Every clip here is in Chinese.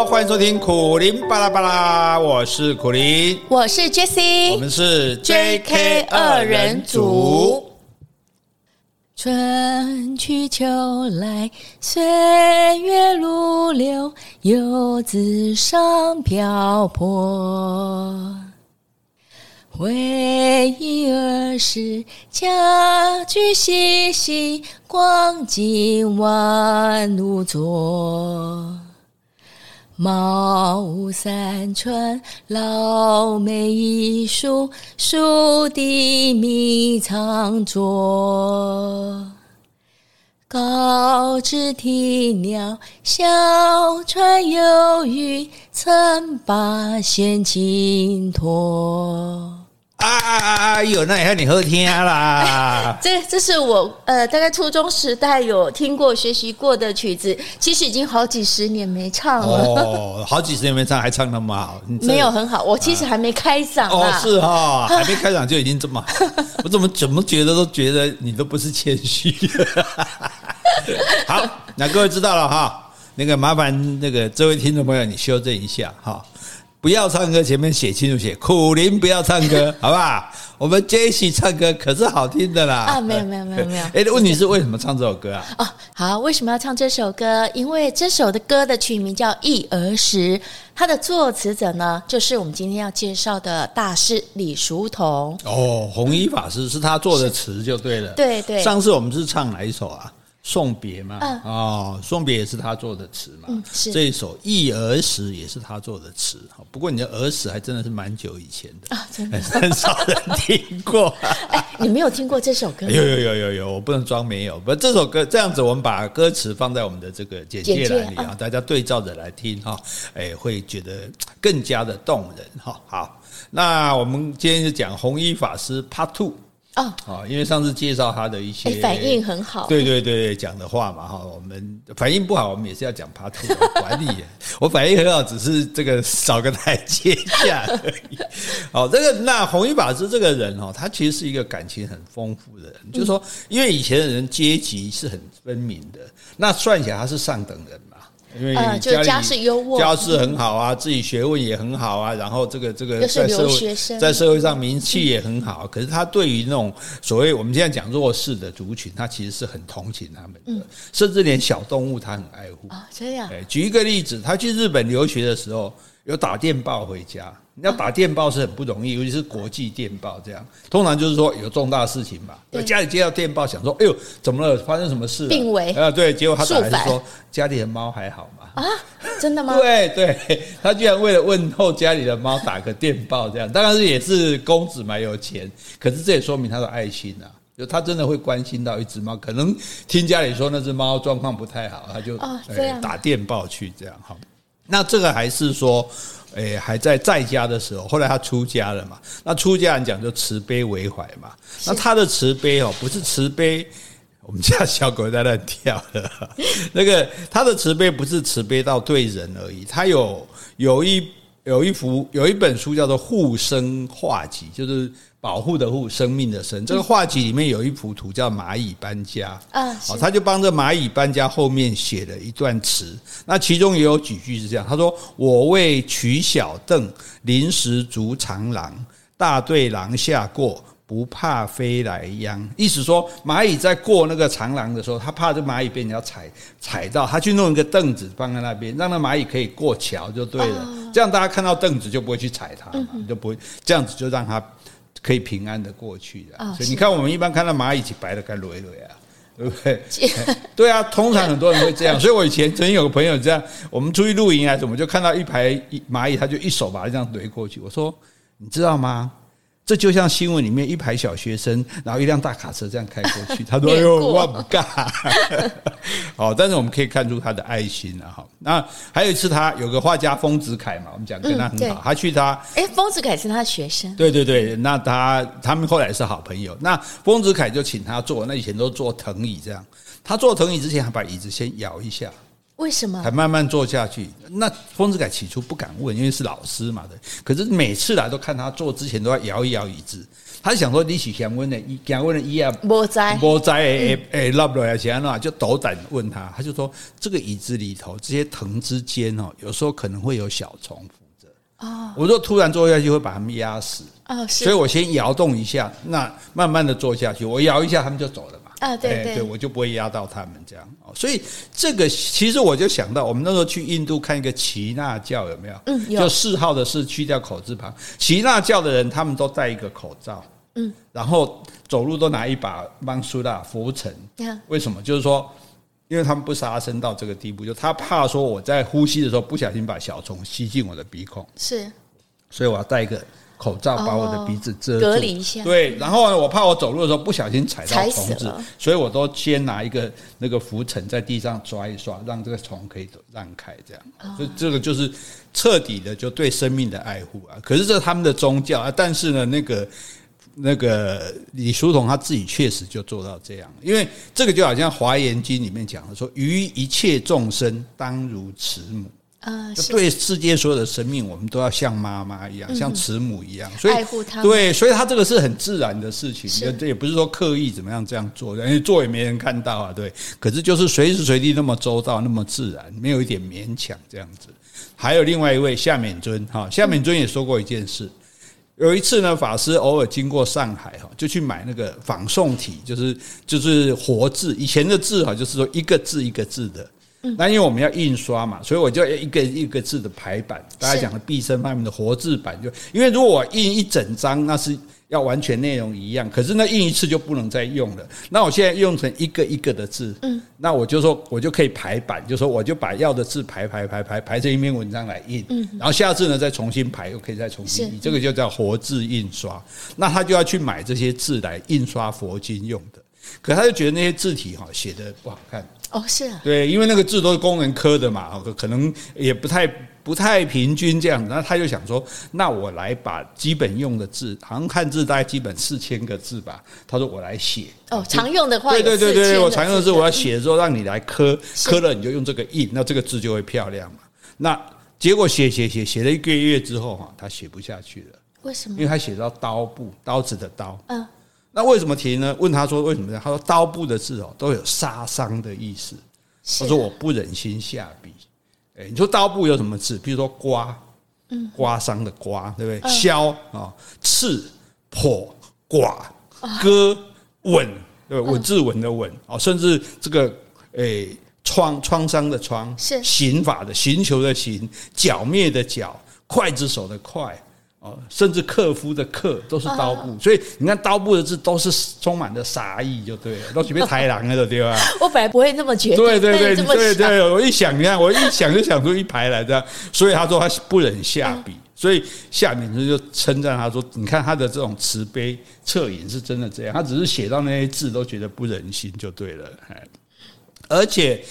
好，欢迎收听苦林巴拉巴拉，我是苦林，我是 Jessie，我们是 JK 二人组。春去秋来，岁月如流，游子尚漂泊。回忆儿时，家居细细，光景万物作。茅屋三村，老梅一树，树底密藏着。高枝啼鸟，小船游鱼，曾把闲情托。啊啊啊啊！有那也要你好听啦。这这是我呃，大概初中时代有听过、学习过的曲子，其实已经好几十年没唱了。哦，好几十年没唱，还唱那么好？没有很好，我其实还没开嗓啊。哦，是哈，还没开嗓就已经这么好。我怎么怎么觉得都觉得你都不是谦虚。好，那各位知道了哈，那个麻烦那个这位听众朋友，你修正一下哈。不要唱歌，前面写清楚写苦林不要唱歌，好不好？我们 Jessie 唱歌可是好听的啦。啊，没有没有没有没有。哎，问题是为什么唱这首歌啊？哦，好，为什么要唱这首歌？因为这首的歌的曲名叫《忆儿时》，它的作词者呢，就是我们今天要介绍的大师李叔同。哦，弘一法师是他做的词就对了。对对。上次我们是唱哪一首啊？送别嘛，嗯、哦，送别也是他做的词嘛，嗯、是这一首忆儿时也是他做的词。不过你的儿时还真的是蛮久以前的啊，真的 很少人听过。哎，你没有听过这首歌？有有有有有，我不能装没有。不，这首歌这样子，我们把歌词放在我们的这个简介栏里啊，大家对照着来听哈，哎，会觉得更加的动人哈。好，那我们今天就讲弘一法师 Part Two。哦，因为上次介绍他的一些反应很好，对对对，讲的话嘛哈，我们反应不好，我们也是要讲 part 管理。我反应很好，只是这个少个台阶下而已。好，这个那弘一法师这个人哦，他其实是一个感情很丰富的人，就是说，因为以前的人阶级是很分明的，那算起来他是上等人。因为家里家世优渥，家世很好啊，自己学问也很好啊，然后这个这个在社会在社会上名气也很好。可是他对于那种所谓我们现在讲弱势的族群，他其实是很同情他们的，甚至连小动物他很爱护啊。这样，举一个例子，他去日本留学的时候，有打电报回家。你要打电报是很不容易，尤其是国际电报这样，通常就是说有重大事情嘛。对家里接到电报，想说：“哎呦，怎么了？发生什么事了？”病危啊，对。结果他打来是说：“家里的猫还好吗？”啊，真的吗？对对，他居然为了问候家里的猫打个电报，这样当然是也是公子蛮有钱，可是这也说明他的爱心啊，就他真的会关心到一只猫，可能听家里说那只猫状况不太好，他就打电报去这样哈。那这个还是说。诶，还在在家的时候，后来他出家了嘛？那出家人讲就慈悲为怀嘛。那他的慈悲哦，不是慈悲，我们家小狗在那跳的。那个他的慈悲不是慈悲到对人而已，他有有一有一幅有一本书叫做《护生画集》，就是。保护的护，生命的生。这个画集里面有一幅图叫蚂蚁搬家，啊，他就帮着蚂蚁搬家，后面写了一段词。那其中也有几句是这样，他说：“我为取小凳，临时筑长廊，大队廊下过，不怕飞来殃。”意思说，蚂蚁在过那个长廊的时候，他怕这蚂蚁被人家踩踩到，他去弄一个凳子放在那边，让那蚂蚁可以过桥就对了。这样大家看到凳子就不会去踩它嘛，就不会这样子就让它。可以平安的过去的，所以你看，我们一般看到蚂蚁起白的该累累啊，对不对？对啊，通常很多人会这样。所以我以前曾经有个朋友这样，我们出去露营还是什么，就看到一排蚂蚁，他就一手把它这样怼过去。我说，你知道吗？这就像新闻里面一排小学生，然后一辆大卡车这样开过去。他说：“哎呦，我不干。”好，但是我们可以看出他的爱心啊。哈，那还有一次，他有个画家丰子恺嘛，我们讲跟他很好，他去他哎，丰子恺是他的学生。对对对，那他他们后来是好朋友。那丰子恺就请他坐，那以前都坐藤椅这样。他坐藤椅之前，还把椅子先摇一下。为什么？还慢慢做下去。那丰子恺起初不敢问，因为是老师嘛的。可是每次来都看他坐之前都要摇一摇椅子。他想说你是想问的，想问的一啊，无在无在诶诶，拉不钱啊，就斗胆问他，他就说这个椅子里头这些藤之间哦，有时候可能会有小虫附着哦。我说突然坐下去会把他们压死哦，所以我先摇动一下，那慢慢的坐下去，我摇一下他们就走了嘛。啊，对对，对，我就不会压到他们这样。所以这个其实我就想到，我们那时候去印度看一个耆那教有没有？嗯，有。就四号的是去掉口字旁，耆那教的人他们都戴一个口罩，嗯，然后走路都拿一把曼苏拉拂尘。为什么？就是说，因为他们不杀生到这个地步，就他怕说我在呼吸的时候不小心把小虫吸进我的鼻孔，是，所以我要戴一个。口罩把我的鼻子遮住，隔离一下。对，然后呢，我怕我走路的时候不小心踩到虫子，所以我都先拿一个那个浮尘在地上抓一抓，让这个虫可以让开，这样。所以这个就是彻底的就对生命的爱护啊。可是这是他们的宗教啊，但是呢，那个那个李叔同他自己确实就做到这样，因为这个就好像《华严经》里面讲的说：“于一切众生，当如慈母。”呃，对世界所有的生命，我们都要像妈妈一样，像慈母一样，所以爱护他。对，所以他这个是很自然的事情，这也不是说刻意怎么样这样做，因为做也没人看到啊。对，可是就是随时随地那么周到，那么自然，没有一点勉强这样子。还有另外一位夏勉尊哈，夏勉尊也说过一件事，有一次呢，法师偶尔经过上海哈，就去买那个仿宋体，就是就是活字，以前的字哈，就是说一个字一个字的。那因为我们要印刷嘛，所以我就一个一个字的排版。大家讲的毕生发明的活字版，就因为如果我印一整张，那是要完全内容一样，可是那印一次就不能再用了。那我现在用成一个一个的字，嗯，那我就说我就可以排版，就说我就把要的字排排排排排成一篇文章来印，嗯，然后下次呢再重新排，又可以再重新印，这个就叫活字印刷。那他就要去买这些字来印刷佛经用的，可他就觉得那些字体哈写的不好看。哦，是啊，对，因为那个字都是工人刻的嘛，可能也不太不太平均这样子。那他就想说，那我来把基本用的字，好像汉字大概基本四千个字吧。他说我来写。哦，常用的话，对对对对，我常用的字我要写的时候，让你来刻，刻了你就用这个印，那这个字就会漂亮嘛。那结果写写写写了一个月之后哈，他写不下去了。为什么？因为他写到刀部，刀子的刀。嗯。那为什么停呢？问他说为什么呢？他说刀部的字哦都有杀伤的意思。他说我不忍心下笔。诶，你说刀部有什么字？比如说刮，嗯，刮伤的刮，对不对？削啊，刺、破、剐、割、吻，对吧？吻字吻的吻啊，甚至这个诶创创伤的创，是刑法的刑求的刑，剿灭的剿，刽子手的刽。哦，甚至克夫的克都是刀部，所以你看刀部的字都是充满着杀意，就对了，都准备抬狼了，对吧？我本来不会那么觉得，对对对对对，我一想，你看，我一想就想出一排来的，所以他说他不忍下笔，所以下面就称赞他说，你看他的这种慈悲恻隐是真的这样，他只是写到那些字都觉得不忍心就对了，而且。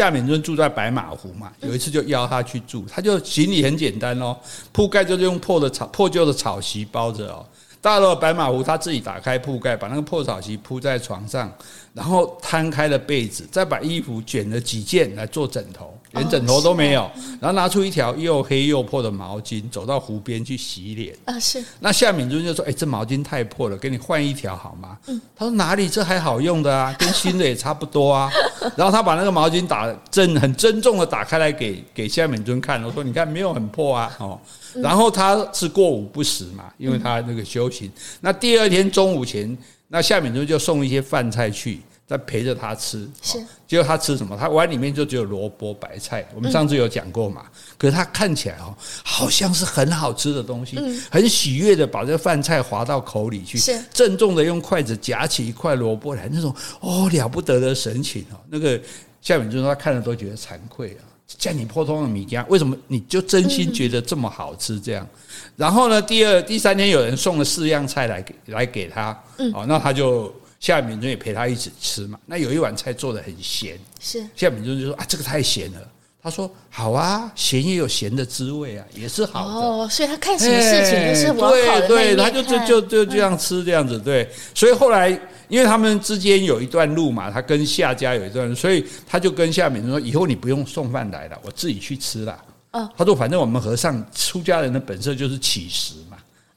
夏敏尊住在白马湖嘛，有一次就邀他去住，他就行李很简单哦，铺盖就是用破的草破旧的草席包着哦。到了白马湖，他自己打开铺盖，把那个破草席铺在床上，然后摊开了被子，再把衣服卷了几件来做枕头。连枕头都没有，然后拿出一条又黑又破的毛巾，走到湖边去洗脸。啊，是。那夏敏尊就说：“哎，这毛巾太破了，给你换一条好吗？”嗯。他说：“哪里？这还好用的啊，跟新的也差不多啊。”然后他把那个毛巾打正很郑重的打开来给给夏敏尊看，我说：“你看，没有很破啊。”哦。然后他是过午不食嘛，因为他那个修行。那第二天中午前，那夏敏尊就送一些饭菜去。在陪着他吃，是，结果他吃什么？他碗里面就只有萝卜白菜。我们上次有讲过嘛？可是他看起来哦，好像是很好吃的东西，很喜悦的把这个饭菜划到口里去，是，郑重的用筷子夹起一块萝卜来，那种哦了不得的神情哦。那个夏勉尊他看了都觉得惭愧啊，像你普通的米家，为什么你就真心觉得这么好吃这样？然后呢，第二、第三天有人送了四样菜来给来给他，哦，那他就。夏敏尊也陪他一起吃嘛。那有一碗菜做的很咸，是夏敏尊就说啊，这个太咸了。他说好啊，咸也有咸的滋味啊，也是好的。哦，所以他看什么事情都是往好的。对对，他就就就就这样吃这样子。对，所以后来因为他们之间有一段路嘛，他跟夏家有一段路，所以他就跟夏勉尊说，以后你不用送饭来了，我自己去吃了。他说反正我们和尚出家人的本色就是乞食嘛。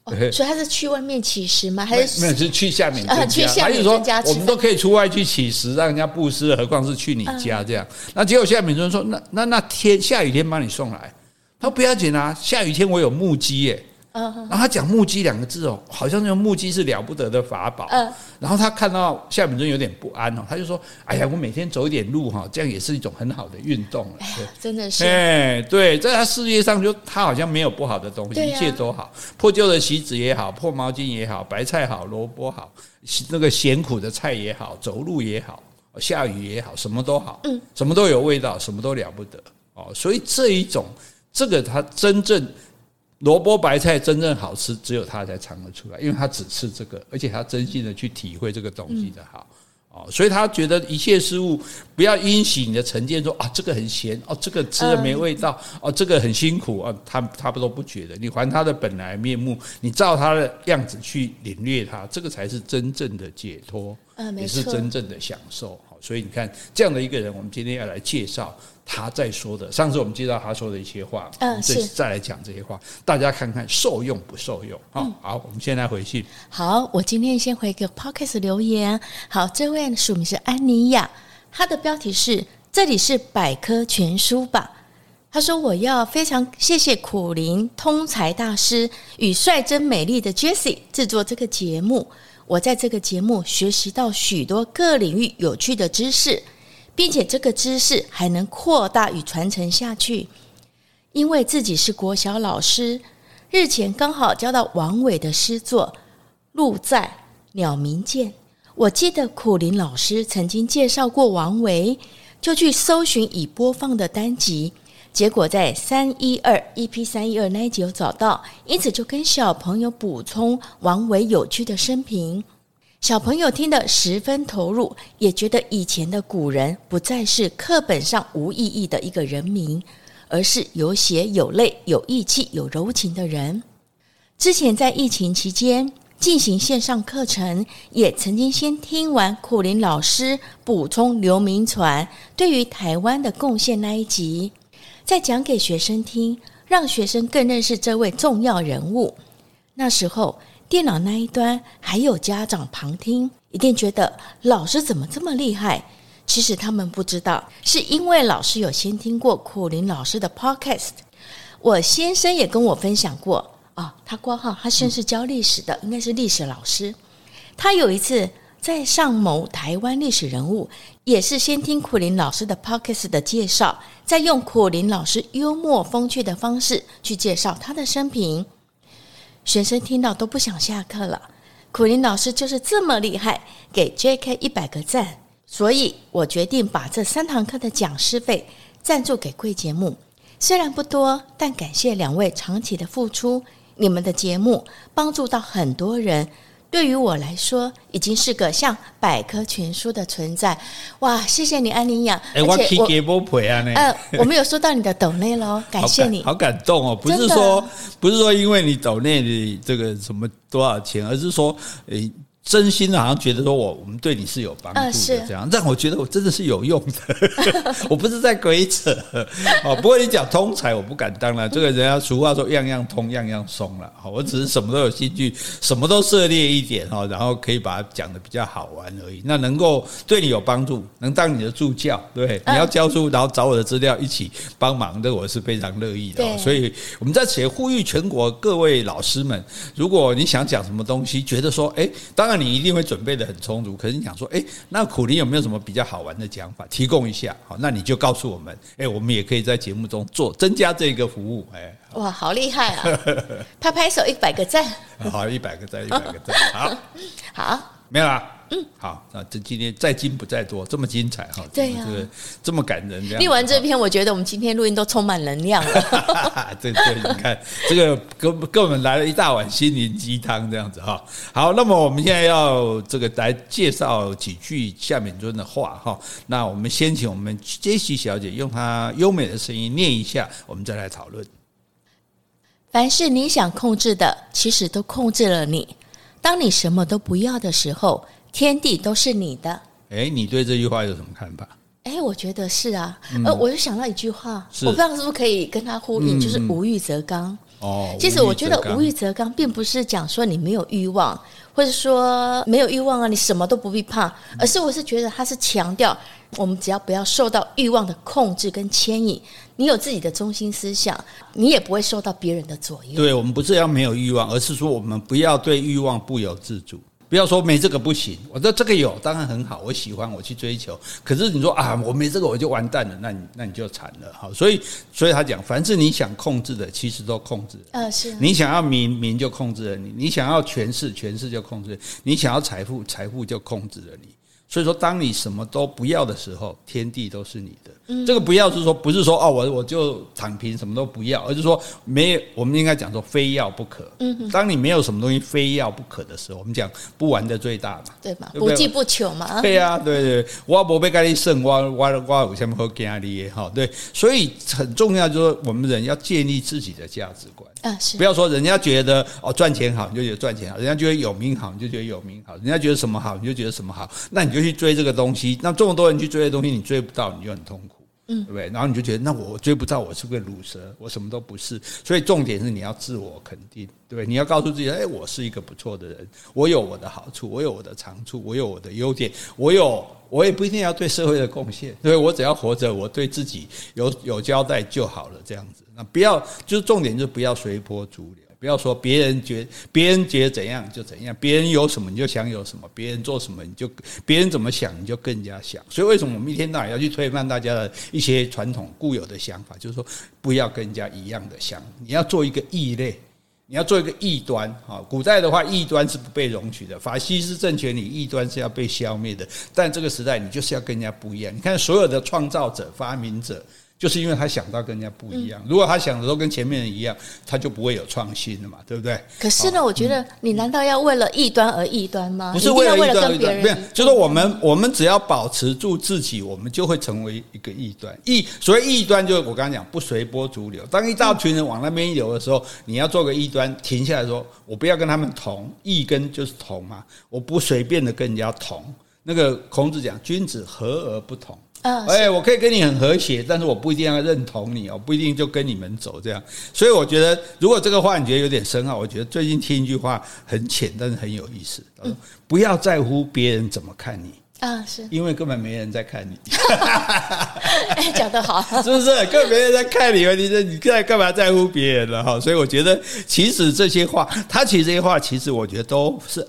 哦，所以他是去外面乞食吗？还是没有是去下面啊？去下面增加，我们都可以出外去乞食，让人家布施，何况是去你家这样？那结果下面人说：“那那那天下雨天帮你送来，他说不要紧啊，下雨天我有木屐耶。”嗯，然后他讲木屐两个字哦，好像用木屐是了不得的法宝。嗯，然后他看到夏敏尊有点不安哦，他就说：“哎呀，我每天走一点路哈，这样也是一种很好的运动了。”真的是。哎，对，在他世界上就他好像没有不好的东西，一切都好。破旧的席子也好，破毛巾也好，白菜好，萝卜好，那个咸苦的菜也好，走路也好，下雨也好，什么都好，嗯，什么都有味道，什么都了不得哦。所以这一种，这个他真正。萝卜白菜真正好吃，只有他才尝得出来，因为他只吃这个，而且他真心的去体会这个东西的好哦，所以他觉得一切事物不要因袭你的成见，说啊这个很咸哦，这个吃了没味道哦，这个很辛苦啊，他他不都不觉得，你还他的本来面目，你照他的样子去领略他，这个才是真正的解脱，也是真正的享受。好，所以你看这样的一个人，我们今天要来介绍。他在说的，上次我们接到他说的一些话，嗯，这次再来讲这些话，大家看看受用不受用？好，好，我们现在回信。好，我今天先回个 p o c k e t 留言。好，这位署名是安妮亚，他的标题是“这里是百科全书吧”。他说：“我要非常谢谢苦灵通才大师与率真美丽的 Jessie 制作这个节目，我在这个节目学习到许多各领域有趣的知识。”并且这个知识还能扩大与传承下去，因为自己是国小老师，日前刚好教到王维的诗作《鹿在鸟鸣涧》。我记得苦苓老师曾经介绍过王维，就去搜寻已播放的单集，结果在三一二 EP 三一二那一集有找到，因此就跟小朋友补充王维有趣的生平。小朋友听得十分投入，也觉得以前的古人不再是课本上无意义的一个人名，而是有血有泪、有义气、有柔情的人。之前在疫情期间进行线上课程，也曾经先听完苦林老师补充刘铭传对于台湾的贡献那一集，再讲给学生听，让学生更认识这位重要人物。那时候。电脑那一端还有家长旁听，一定觉得老师怎么这么厉害？其实他们不知道，是因为老师有先听过苦林老师的 podcast。我先生也跟我分享过啊、哦，他挂号，他先是教历史的，应该是历史老师。他有一次在上某台湾历史人物，也是先听苦林老师的 podcast 的介绍，再用苦林老师幽默风趣的方式去介绍他的生平。学生听到都不想下课了，苦林老师就是这么厉害，给 JK 一百个赞。所以我决定把这三堂课的讲师费赞助给贵节目，虽然不多，但感谢两位长期的付出，你们的节目帮助到很多人。对于我来说，已经是个像百科全书的存在。哇，谢谢你，安妮雅。哎，我可以给波赔啊！呃，我们有收到你的抖内喽，感谢你，好感动哦。不是说，不是说，因为你抖内的这个什么多少钱，而是说，诶。真心的，好像觉得说我我们对你是有帮助的，这样让我觉得我真的是有用的。我不是在鬼扯哦。不过你讲通才，我不敢当了。这个人家俗话说样样通，样样松了。好，我只是什么都有兴趣，什么都涉猎一点哈，然后可以把它讲的比较好玩而已。那能够对你有帮助，能当你的助教，对，你要教书，然后找我的资料一起帮忙，的我是非常乐意的。所以我们在此也呼吁全国各位老师们，如果你想讲什么东西，觉得说，哎，当然。那你一定会准备的很充足，可是你想说，哎，那苦林有没有什么比较好玩的讲法，提供一下？好，那你就告诉我们，哎，我们也可以在节目中做增加这个服务，哎，哇，好厉害啊！拍拍手，一百个赞，好，一百个赞，一百个赞，好，好，没有啦。嗯，好，那这今天再精不在多，这么精彩哈，对呀，这这么感人。念完这篇，我觉得我们今天录音都充满能量了。对对，你看这个给给我们来了一大碗心灵鸡汤，这样子哈。好，那么我们现在要这个来介绍几句夏敏尊的话哈。那我们先请我们杰西小姐用她优美的声音念一下，我们再来讨论。凡是你想控制的，其实都控制了你。当你什么都不要的时候。天地都是你的。哎，你对这句话有什么看法？哎，我觉得是啊。呃，我就想到一句话，我不知道是不是可以跟他呼应，就是无欲则刚。哦，其实我觉得无欲则刚，并不是讲说你没有欲望，或者说没有欲望啊，你什么都不必怕，而是我是觉得他是强调，我们只要不要受到欲望的控制跟牵引，你有自己的中心思想，你也不会受到别人的左右。对，我们不是要没有欲望，而是说我们不要对欲望不由自主。不要说没这个不行，我说这个有当然很好，我喜欢我去追求。可是你说啊，我没这个我就完蛋了，那你那你就惨了。好，所以所以他讲，凡是你想控制的，其实都控制了。呃，是你想要名名就控制了你，你想要权势权势就控制你想要财富财富就控制了你。所以说，当你什么都不要的时候，天地都是你的。嗯，这个不要是说不是说哦，我我就躺平什么都不要，而是说没有，我们应该讲说非要不可。嗯，当你没有什么东西非要不可的时候，我们讲不玩的最大嘛，对吧？不济不求嘛。对呀，对对，我不被该你胜，我我我有什么好惊你哈？对，所以很重要就是，我们人要建立自己的价值观。不要说人家觉得哦赚钱好，你就觉得赚钱好；人家觉得有名好，你就觉得有名好；人家觉得什么好，你就觉得什么好。那你就去追这个东西，那这么多人去追的东西，你追不到，你就很痛苦。嗯，对不对？然后你就觉得，那我追不到，我是个卤蛇，我什么都不是。所以重点是你要自我肯定，对不对？你要告诉自己，哎，我是一个不错的人，我有我的好处，我有我的长处，我有我的优点，我有，我也不一定要对社会的贡献，对，我只要活着，我对自己有有交代就好了，这样子。那不要，就是重点就不要随波逐流。不要说别人觉别人觉得怎样就怎样，别人有什么你就想有什么，别人做什么你就别人怎么想你就更加想。所以为什么我们一天到晚要去推翻大家的一些传统固有的想法？就是说不要跟人家一样的想，你要做一个异类，你要做一个异端啊！古代的话，异端是不被容许的，法西斯政权里异端是要被消灭的。但这个时代，你就是要跟人家不一样。你看所有的创造者、发明者。就是因为他想到跟人家不一样，如果他想的都跟前面人一样，他就不会有创新了嘛，对不对？可是呢，我觉得你难道要为了异端而异端吗？不是为了异端而异端，没有，就是我们我们只要保持住自己，我们就会成为一个异端。异所谓异端，就是我刚刚讲不随波逐流。当一大群人往那边一流的时候，你要做个异端，停下来说，我不要跟他们同，异跟就是同嘛，我不随便的跟人家同。那个孔子讲，君子和而不同。哎、欸，我可以跟你很和谐，但是我不一定要认同你哦，不一定就跟你们走这样。所以我觉得，如果这个话你觉得有点深奥，我觉得最近听一句话很浅，但是很有意思。嗯，不要在乎别人怎么看你啊，是因为根本没人在看你。哎，讲得好，是不是？根本没人在看你，你这你现在干嘛在乎别人了哈？所以我觉得，其实这些话，他其实这些话，其实我觉得都是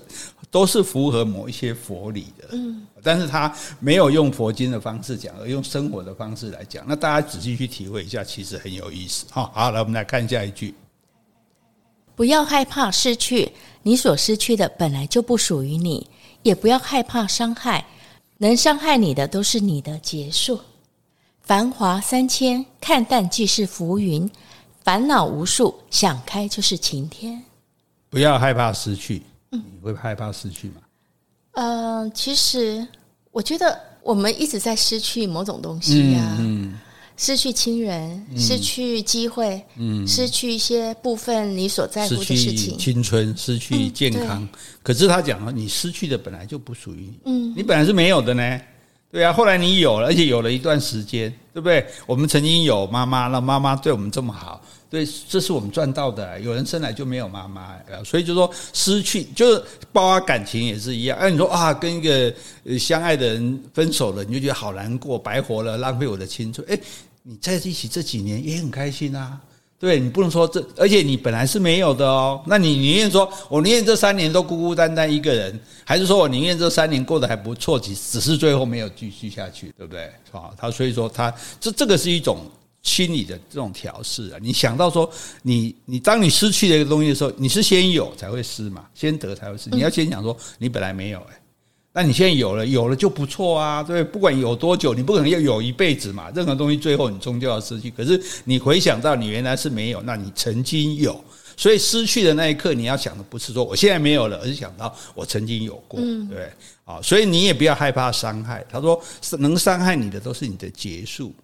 都是符合某一些佛理的。嗯。但是他没有用佛经的方式讲，而用生活的方式来讲。那大家仔细去体会一下，其实很有意思。好，好，来我们来看下一句：不要害怕失去，你所失去的本来就不属于你；也不要害怕伤害，能伤害你的都是你的结束。繁华三千，看淡即是浮云；烦恼无数，想开就是晴天。不要害怕失去，你会害怕失去吗？嗯、呃，其实我觉得我们一直在失去某种东西呀、啊嗯嗯，失去亲人，嗯、失去机会，嗯，失去一些部分你所在乎的事情，青春，失去健康。嗯、可是他讲了，你失去的本来就不属于你，嗯，你本来是没有的呢，对啊，后来你有了，而且有了一段时间，对不对？我们曾经有妈妈，让妈妈对我们这么好。对，这是我们赚到的。有人生来就没有妈妈，所以就说失去，就是包括感情也是一样。哎，你说啊，跟一个相爱的人分手了，你就觉得好难过，白活了，浪费我的青春。哎，你在一起这几年也很开心啊。对，你不能说这，而且你本来是没有的哦。那你宁愿说我宁愿这三年都孤孤单单一个人，还是说我宁愿这三年过得还不错，只只是最后没有继续下去，对不对？好，他所以说他这这个是一种。心理的这种调试啊，你想到说你，你你当你失去了一个东西的时候，你是先有才会失嘛，先得才会失。你要先想说，你本来没有诶，那你现在有了，有了就不错啊，对，不管有多久，你不可能要有一辈子嘛。任何东西最后你终究要失去。可是你回想到你原来是没有，那你曾经有，所以失去的那一刻，你要想的不是说我现在没有了，而是想到我曾经有过，对啊。所以你也不要害怕伤害。他说，能伤害你的都是你的结束。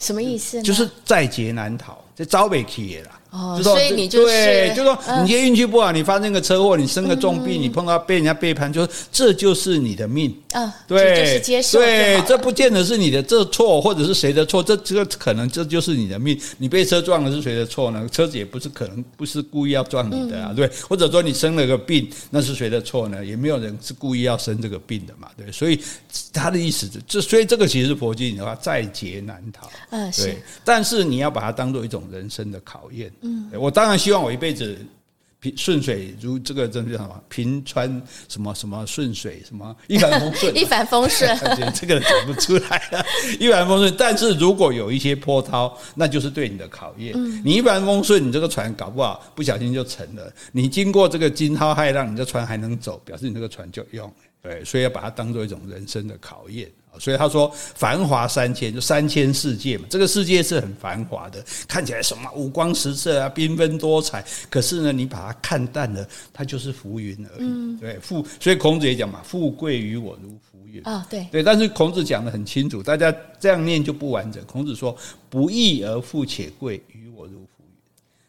什么意思呢？就是在劫难逃。这招北企业啦。哦，所以你就是对，就说你今天运气不好，你发生个车祸，你生个重病，嗯、你碰到被人家背叛，就说这就是你的命啊。对，这就是接受。对，这不见得是你的这错，或者是谁的错，这这个可能这就是你的命。你被车撞了是谁的错呢？车子也不是可能不是故意要撞你的啊，嗯、对。或者说你生了个病，那是谁的错呢？也没有人是故意要生这个病的嘛，对。所以他的意思，这所以这个其实是佛经的话，在劫难逃。嗯，对。但是你要把它当做一种人生的考验。嗯，我当然。希望我一辈子平顺水如这个，真的叫什么？平川什么什么顺水什么 一帆风顺，一帆风顺。这个讲不出来了，一帆风顺。但是如果有一些波涛，那就是对你的考验。你一帆风顺，你这个船搞不好不小心就沉了。你经过这个惊涛骇浪，你这船还能走，表示你这个船就用。对，所以要把它当做一种人生的考验。所以他说，繁华三千，就三千世界嘛。这个世界是很繁华的，看起来什么五光十色啊，缤纷多彩。可是呢，你把它看淡了，它就是浮云而已。嗯，对，富。所以孔子也讲嘛，富贵于我如浮云。啊，对，对。但是孔子讲的很清楚，大家这样念就不完整。孔子说，不义而富且贵，于我如浮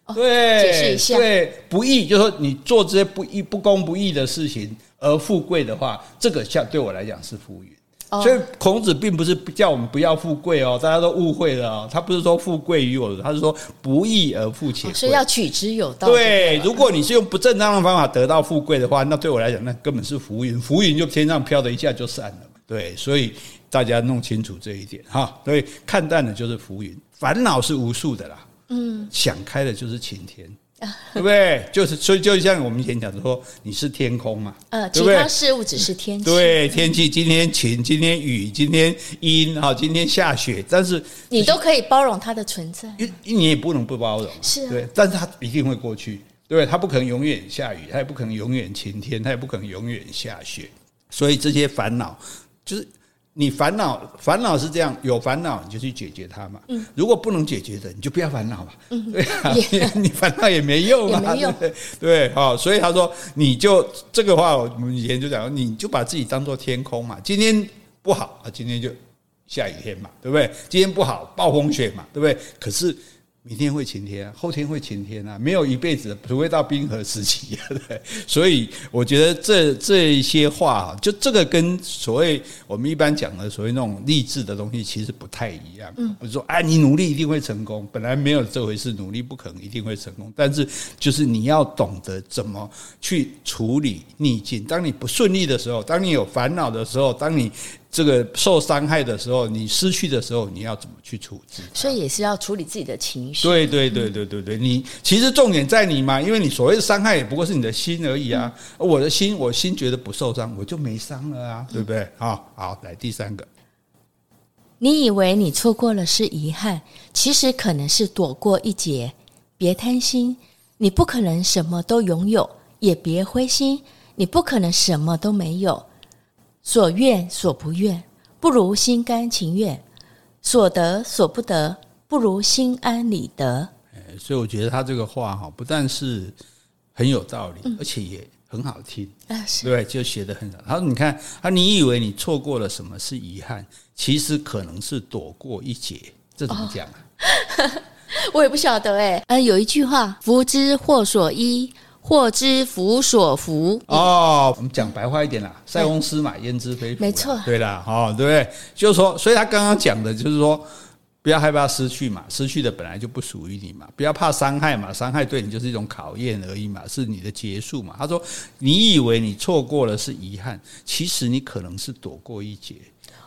云。对，解释一下。对，不义就是说你做这些不义、不公不义的事情而富贵的话，这个像对我来讲是浮云。所以孔子并不是叫我们不要富贵哦，大家都误会了哦。他不是说富贵于我，他是说不义而富且贵。所以要取之有道。对，如果你是用不正当的方法得到富贵的话，那对我来讲，那根本是浮云，浮云就天上飘的一下就散了。对，所以大家弄清楚这一点哈。所以看淡的就是浮云，烦恼是无数的啦。嗯，想开了就是晴天。对不对？就是所以，就像我们以前讲的说，你是天空嘛，呃，其他事物只是天气。对，天气今天晴，今天雨，今天阴，哈，今天下雪，但是你都可以包容它的存在，一你也不能不包容，是啊，对，但是它一定会过去，对，它不可能永远下雨，它也不可能永远晴天，它也不可能永远下雪，所以这些烦恼就是。你烦恼，烦恼是这样，有烦恼你就去解决它嘛。嗯，如果不能解决的，你就不要烦恼嘛。嗯，对啊，你烦恼也没用嘛。没用。对，好，所以他说，你就这个话，我们以前就讲，你就把自己当做天空嘛。今天不好啊，今天就下雨天嘛，对不对？今天不好，暴风雪嘛，对不对？可是。明天会晴天，后天会晴天啊！没有一辈子，除非到冰河时期啊。对，所以我觉得这这一些话啊，就这个跟所谓我们一般讲的所谓那种励志的东西，其实不太一样。嗯，不是说哎，你努力一定会成功，本来没有这回事，努力不可能一定会成功。但是就是你要懂得怎么去处理逆境。当你不顺利的时候，当你有烦恼的时候，当你。这个受伤害的时候，你失去的时候，你要怎么去处置？所以也是要处理自己的情绪。对对对对对对，你其实重点在你嘛，因为你所谓的伤害也不过是你的心而已啊。我的心，我心觉得不受伤，我就没伤了啊，对不对？好，好，来第三个。你以为你错过了是遗憾，其实可能是躲过一劫。别贪心，你不可能什么都拥有；也别灰心，你不可能什么都没有。所愿所不愿，不如心甘情愿；所得所不得，不如心安理得。所以我觉得他这个话哈，不但是很有道理，而且也很好听啊，对，就写得很好。他说：“你看，啊，你以为你错过了什么是遗憾，其实可能是躲过一劫。这怎么讲啊？哦、我也不晓得哎。呃，有一句话：‘福之祸所依。’祸之福所伏哦，我们讲白话一点啦，塞翁失马焉知非福，没错，对啦，哦，对不对？就是说，所以他刚刚讲的就是说，不要害怕失去嘛，失去的本来就不属于你嘛，不要怕伤害嘛，伤害对你就是一种考验而已嘛，是你的结束嘛。他说，你以为你错过了是遗憾，其实你可能是躲过一劫。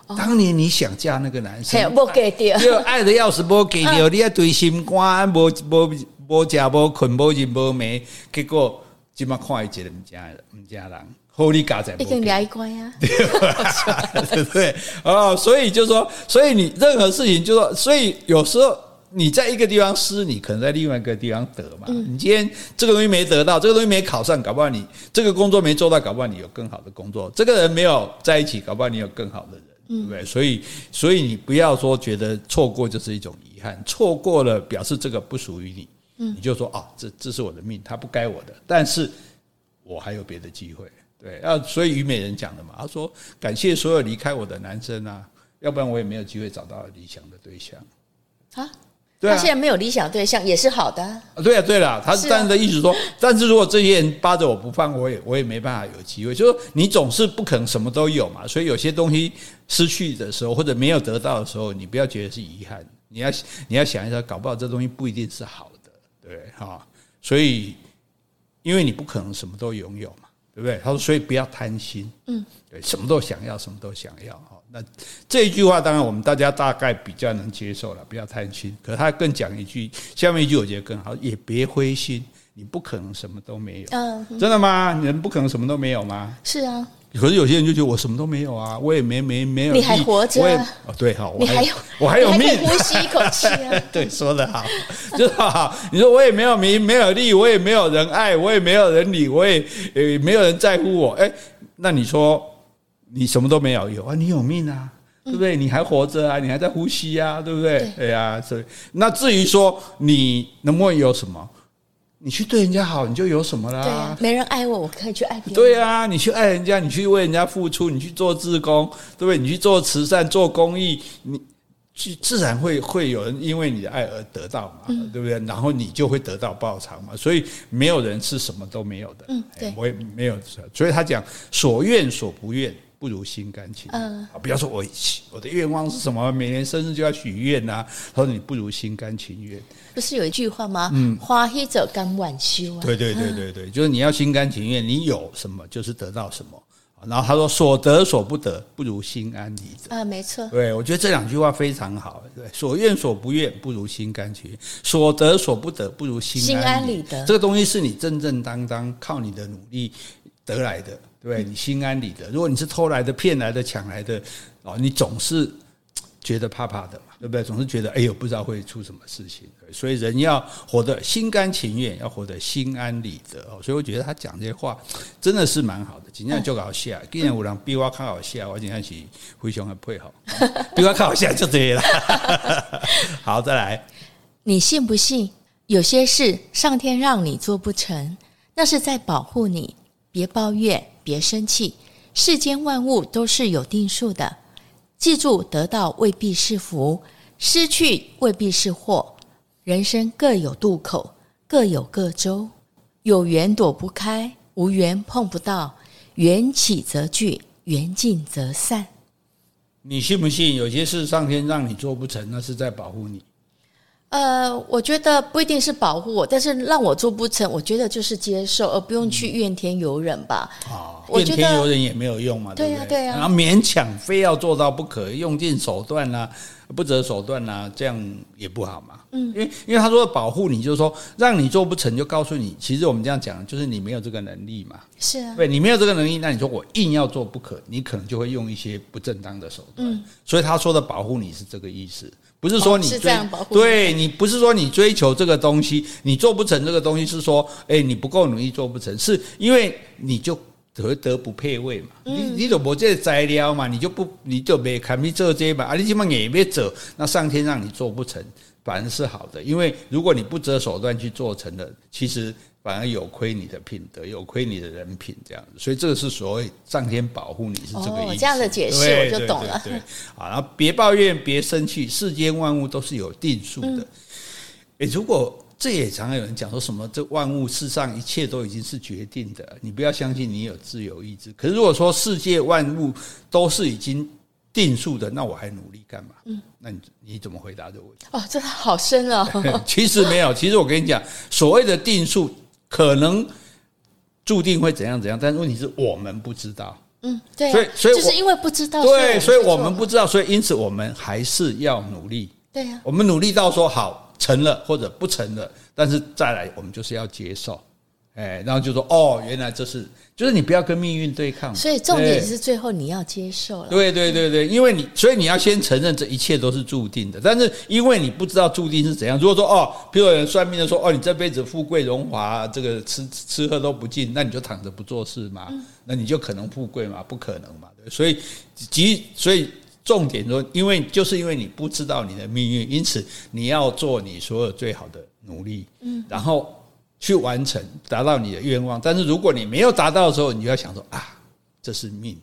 当年你想嫁那个男生，没给掉，就爱的要死，没给掉，你要对心肝，没没。无食无困无日无眠，结果今麦看一个人家人，家人好你家在，已经聊一关呀，对不对？哦，所以就说，所以你任何事情就说，所以有时候你在一个地方失，你可能在另外一个地方得嘛。嗯、你今天这个东西没得到，这个东西没考上，搞不好你这个工作没做到，搞不好你有更好的工作。这个人没有在一起，搞不好你有更好的人，对不对？所以，所以你不要说觉得错过就是一种遗憾，错过了表示这个不属于你。你就说啊，这这是我的命，他不该我的，但是我还有别的机会，对啊，所以虞美人讲的嘛，他说感谢所有离开我的男生啊，要不然我也没有机会找到理想的对象。啊，对啊，他现在没有理想对象也是好的。啊，对啊，对了，他是这样的意思说，但是如果这些人扒着我不放，我也我也没办法有机会。就是说你总是不可能什么都有嘛，所以有些东西失去的时候，或者没有得到的时候，你不要觉得是遗憾，你要你要想一下，搞不好这东西不一定是好的，对哈。所以因为你不可能什么都拥有嘛，对不对？他说，所以不要贪心，嗯，对，什么都想要，什么都想要。哈那这一句话当然我们大家大概比较能接受了，不要贪心。可是他更讲一句，下面一句我觉得更好，也别灰心，你不可能什么都没有。嗯，真的吗？人不可能什么都没有吗？是啊。可是有些人就觉得我什么都没有啊，我也没没没有。你还活着？哦，对哈，我还有 我还有命，呼吸一口气啊。对，说的好，就是好。你说我也没有名，没有利，我也没有人爱，我也没有人理，我也呃没有人在乎我。哎，那你说你什么都没有？有啊，你有命啊。对不对？你还活着啊？你还在呼吸啊？对不对？对，呀啊，所以那至于说你能不能有什么，你去对人家好，你就有什么啦。对啊，没人爱我，我可以去爱别人。对啊，你去爱人家，你去为人家付出，你去做志工，对不对？你去做慈善、做公益，你去自然会会有人因为你的爱而得到嘛，嗯、对不对？然后你就会得到报偿嘛。所以没有人是什么都没有的。嗯，对，我也没有。所以他讲所愿所不愿。不如心甘情愿啊！不要说我我的愿望是什么，每年生日就要许愿呐。他说你不如心甘情愿。不是有一句话吗？嗯，欢喜者甘愿受啊。对对对对对，就是你要心甘情愿，你有什么就是得到什么。然后他说所得所不得，不如心安理得。啊，没错。对，我觉得这两句话非常好。对，所愿所不愿，不如心甘情愿；所得所不得，不如心安理得。这个东西是你正正当当靠你的努力得来的。对，你心安理得。如果你是偷来的、骗来的、抢来的，哦，你总是觉得怕怕的嘛，对不对？总是觉得哎呦，不知道会出什么事情。所以人要活得心甘情愿，要活得心安理得哦。所以我觉得他讲这些话真的是蛮好的，尽量就搞笑。今天有人比我看好笑，我尽量是非常很配合，比我看好笑就对了。好，再来，你信不信？有些事上天让你做不成，那是在保护你。别抱怨。别生气，世间万物都是有定数的。记住，得到未必是福，失去未必是祸。人生各有渡口，各有各舟。有缘躲不开，无缘碰不到。缘起则聚，缘尽则散。你信不信？有些事上天让你做不成，那是在保护你。呃，我觉得不一定是保护我，但是让我做不成，我觉得就是接受，而不用去怨天尤人吧。啊、哦，怨天尤人也没有用嘛，对呀对？对呀，然后勉强非要做到不可，用尽手段呐、啊，不择手段呐、啊，这样也不好嘛。嗯，因为因为他说保护你，就是说让你做不成，就告诉你，其实我们这样讲，就是你没有这个能力嘛。是啊，对，你没有这个能力，那你说我硬要做不可，你可能就会用一些不正当的手段。嗯，所以他说的保护你是这个意思。不是说你追，对你不是说你追求这个东西，你做不成这个东西，是说，哎，你不够努力做不成，是因为你就得德不配位嘛，你你怎么这材料嘛，你就不你就没看没做这嘛，啊，你起码也没走，那上天让你做不成，反而是好的，因为如果你不择手段去做成了，其实。反而有亏你的品德，有亏你的人品，这样子，所以这个是所谓上天保护你是这个意思。哦，这样的解释我就懂了。对，好，然后别抱怨，别生气，世间万物都是有定数的。诶、嗯，如果这也常常有人讲说什么，这万物世上一切都已经是决定的，你不要相信你有自由意志。可是如果说世界万物都是已经定数的，那我还努力干嘛？嗯，那你你怎么回答这个问题？哦，这个好深啊、哦！其实没有，其实我跟你讲，所谓的定数。可能注定会怎样怎样，但是问题是我们不知道。嗯，对、啊，所以所以就是因为不知道，对，所以我们不知道，所以因此我们还是要努力。对呀、啊，我们努力到说好成了或者不成了，但是再来我们就是要接受。哎，然后就说哦，原来这是，就是你不要跟命运对抗。所以重点是最后你要接受了。对对对对，因为你，所以你要先承认这一切都是注定的。但是因为你不知道注定是怎样，如果说哦，比如有人算命的说哦，你这辈子富贵荣华，这个吃吃喝都不尽，那你就躺着不做事嘛？那你就可能富贵嘛？不可能嘛？对，所以即所以重点说，因为就是因为你不知道你的命运，因此你要做你所有最好的努力。嗯，然后。去完成，达到你的愿望。但是如果你没有达到的时候，你就要想说啊，这是命。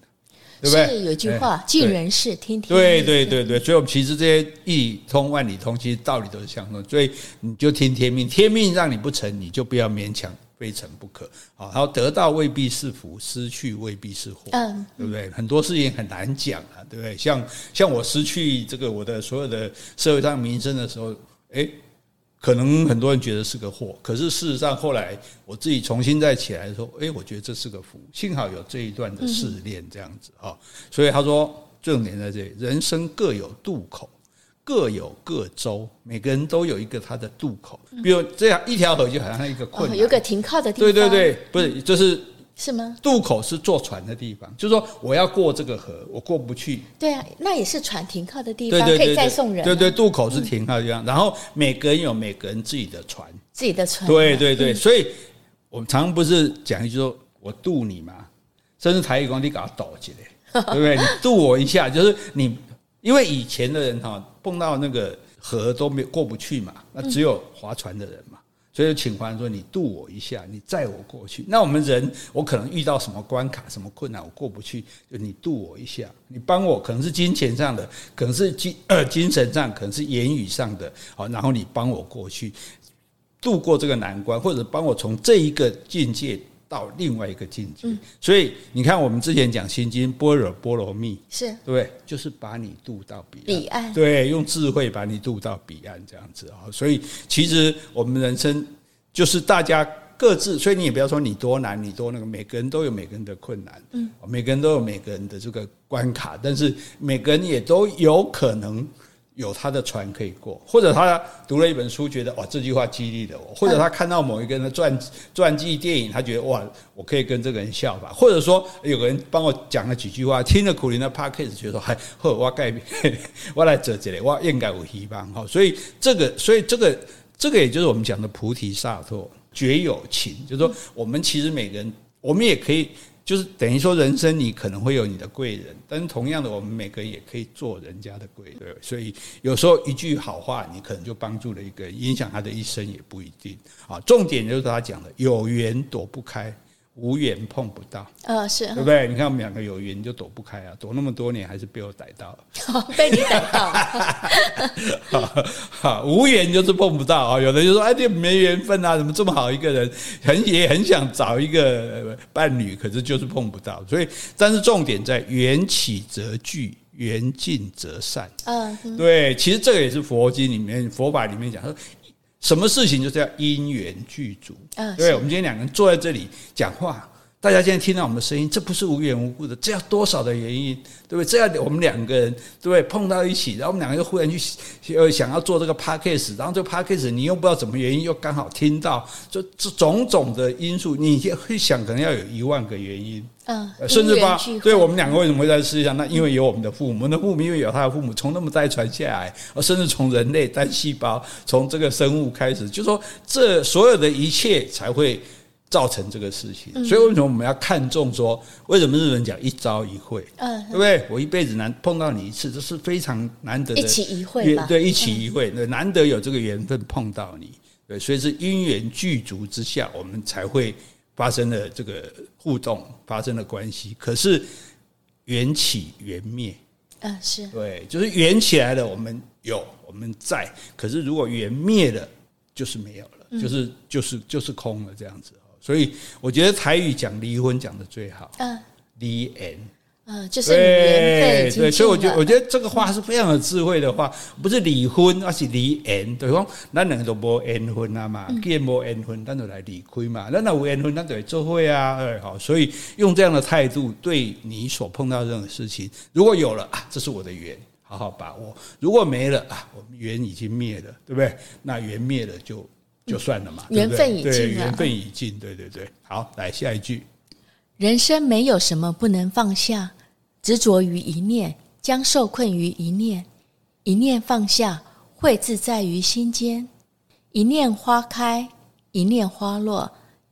对不对？是有句话，尽人事，听天命。对对对对，所以我们其实这些一通万里通，其实道理都是相通。所以你就听天命，天命让你不成，你就不要勉强非成不可。好，然后得到未必是福，失去未必是祸，嗯，对不对？很多事情很难讲啊，对不对？像像我失去这个我的所有的社会上名声的时候，哎。可能很多人觉得是个祸，可是事实上后来我自己重新再起来的时候，哎，我觉得这是个福，幸好有这一段的试炼这样子啊。所以他说重点在这里，人生各有渡口，各有各舟，每个人都有一个他的渡口。比如这样一条河就好像一个困难，有个停靠的地方。对对对，不是就是。是吗？渡口是坐船的地方，就是说我要过这个河，我过不去。对啊，那也是船停靠的地方，可以再送人。对对，渡口是停靠的地方。然后每个人有每个人自己的船，自己的船。对对对，所以我们常常不是讲一句说“我渡你”嘛，甚至台语讲你给他倒起来，对不对？你渡我一下，就是你，因为以前的人哈碰到那个河都没过不去嘛，那只有划船的人嘛。所以请还说，你渡我一下，你载我过去。那我们人，我可能遇到什么关卡、什么困难，我过不去，就你渡我一下，你帮我，可能是金钱上的，可能是精呃精神上，可能是言语上的，好，然后你帮我过去，度过这个难关，或者帮我从这一个境界。到另外一个境界，所以你看，我们之前讲心经般若波罗蜜，是对不对？就是把你渡到彼岸，彼岸，对，用智慧把你渡到彼岸，这样子啊。所以其实我们人生就是大家各自，所以你也不要说你多难，你多那个，每个人都有每个人的困难，嗯，每个人都有每个人的这个关卡，但是每个人也都有可能。有他的船可以过，或者他读了一本书，觉得哇，这句话激励了我，或者他看到某一个人的传传记电影，他觉得哇，我可以跟这个人效法，或者说有个人帮我讲了几句话，听了苦林的 podcast，觉得说嗨，呵，我改变，我来做这里，我应该有希望哈。所以这个，所以这个，这个也就是我们讲的菩提萨埵，绝有情，就是说我们其实每个人，我们也可以。就是等于说，人生你可能会有你的贵人，但是同样的，我们每个人也可以做人家的贵人。对，所以有时候一句好话，你可能就帮助了一个人，影响他的一生也不一定。啊，重点就是他讲的，有缘躲不开。无缘碰不到，呃，是对不对？你看我们两个有缘，就躲不开啊，躲那么多年还是被我逮到，被你逮到。好，无缘就是碰不到啊。有的就说，哎，这没缘分啊，怎么这么好一个人，很也很想找一个伴侣，可是就是碰不到。所以，但是重点在缘起则聚，缘尽则散。嗯，对，其实这个也是佛经里面、佛法里面讲说。什么事情就是要因缘具足，嗯，对，我们今天两个人坐在这里讲话，大家现在听到我们的声音，这不是无缘无故的，这要多少的原因，对不对？这要我们两个人，对不对？碰到一起，然后我们两个又忽然去呃想要做这个 podcast，然后这个 podcast 你又不知道什么原因，又刚好听到，就这种种的因素，你会想可能要有一万个原因。嗯，甚至吧，对我们两个为什么会在世界上？那因为有我们的父母，我们的父母因为有他的父母，从那么代传下来，甚至从人类单细胞，从这个生物开始，就说这所有的一切才会造成这个事情。所以为什么我们要看重说？为什么日本讲一朝一会？嗯，对不对？我一辈子难碰到你一次，这是非常难得的，一起一会吧？对，一起一会，对，难得有这个缘分碰到你，对，所以是因缘具足之下，我们才会。发生了这个互动，发生了关系，可是缘起缘灭，嗯，是对，就是缘起来了，我们有我们在，可是如果缘灭了，就是没有了，就是就是就是空了这样子。所以我觉得台语讲离婚讲得最好，嗯，离缘。嗯，就是缘分。对，所以我觉得，我觉得这个话是非常有智慧的话，不是离婚，而是离缘。对方，那两个都无缘分啊嘛，既然无缘分，咱就来离开嘛。那那无缘分，咱就来做会啊。哎，好，所以用这样的态度，对你所碰到任何事情，如果有了啊，这是我的缘，好好把握；如果没了啊，我们缘已经灭了，对不对？那缘灭了就就算了嘛，缘分已尽，缘分已尽。对对对，好，来下一句。人生没有什么不能放下，执着于一念，将受困于一念。一念放下，会自在于心间。一念花开，一念花落，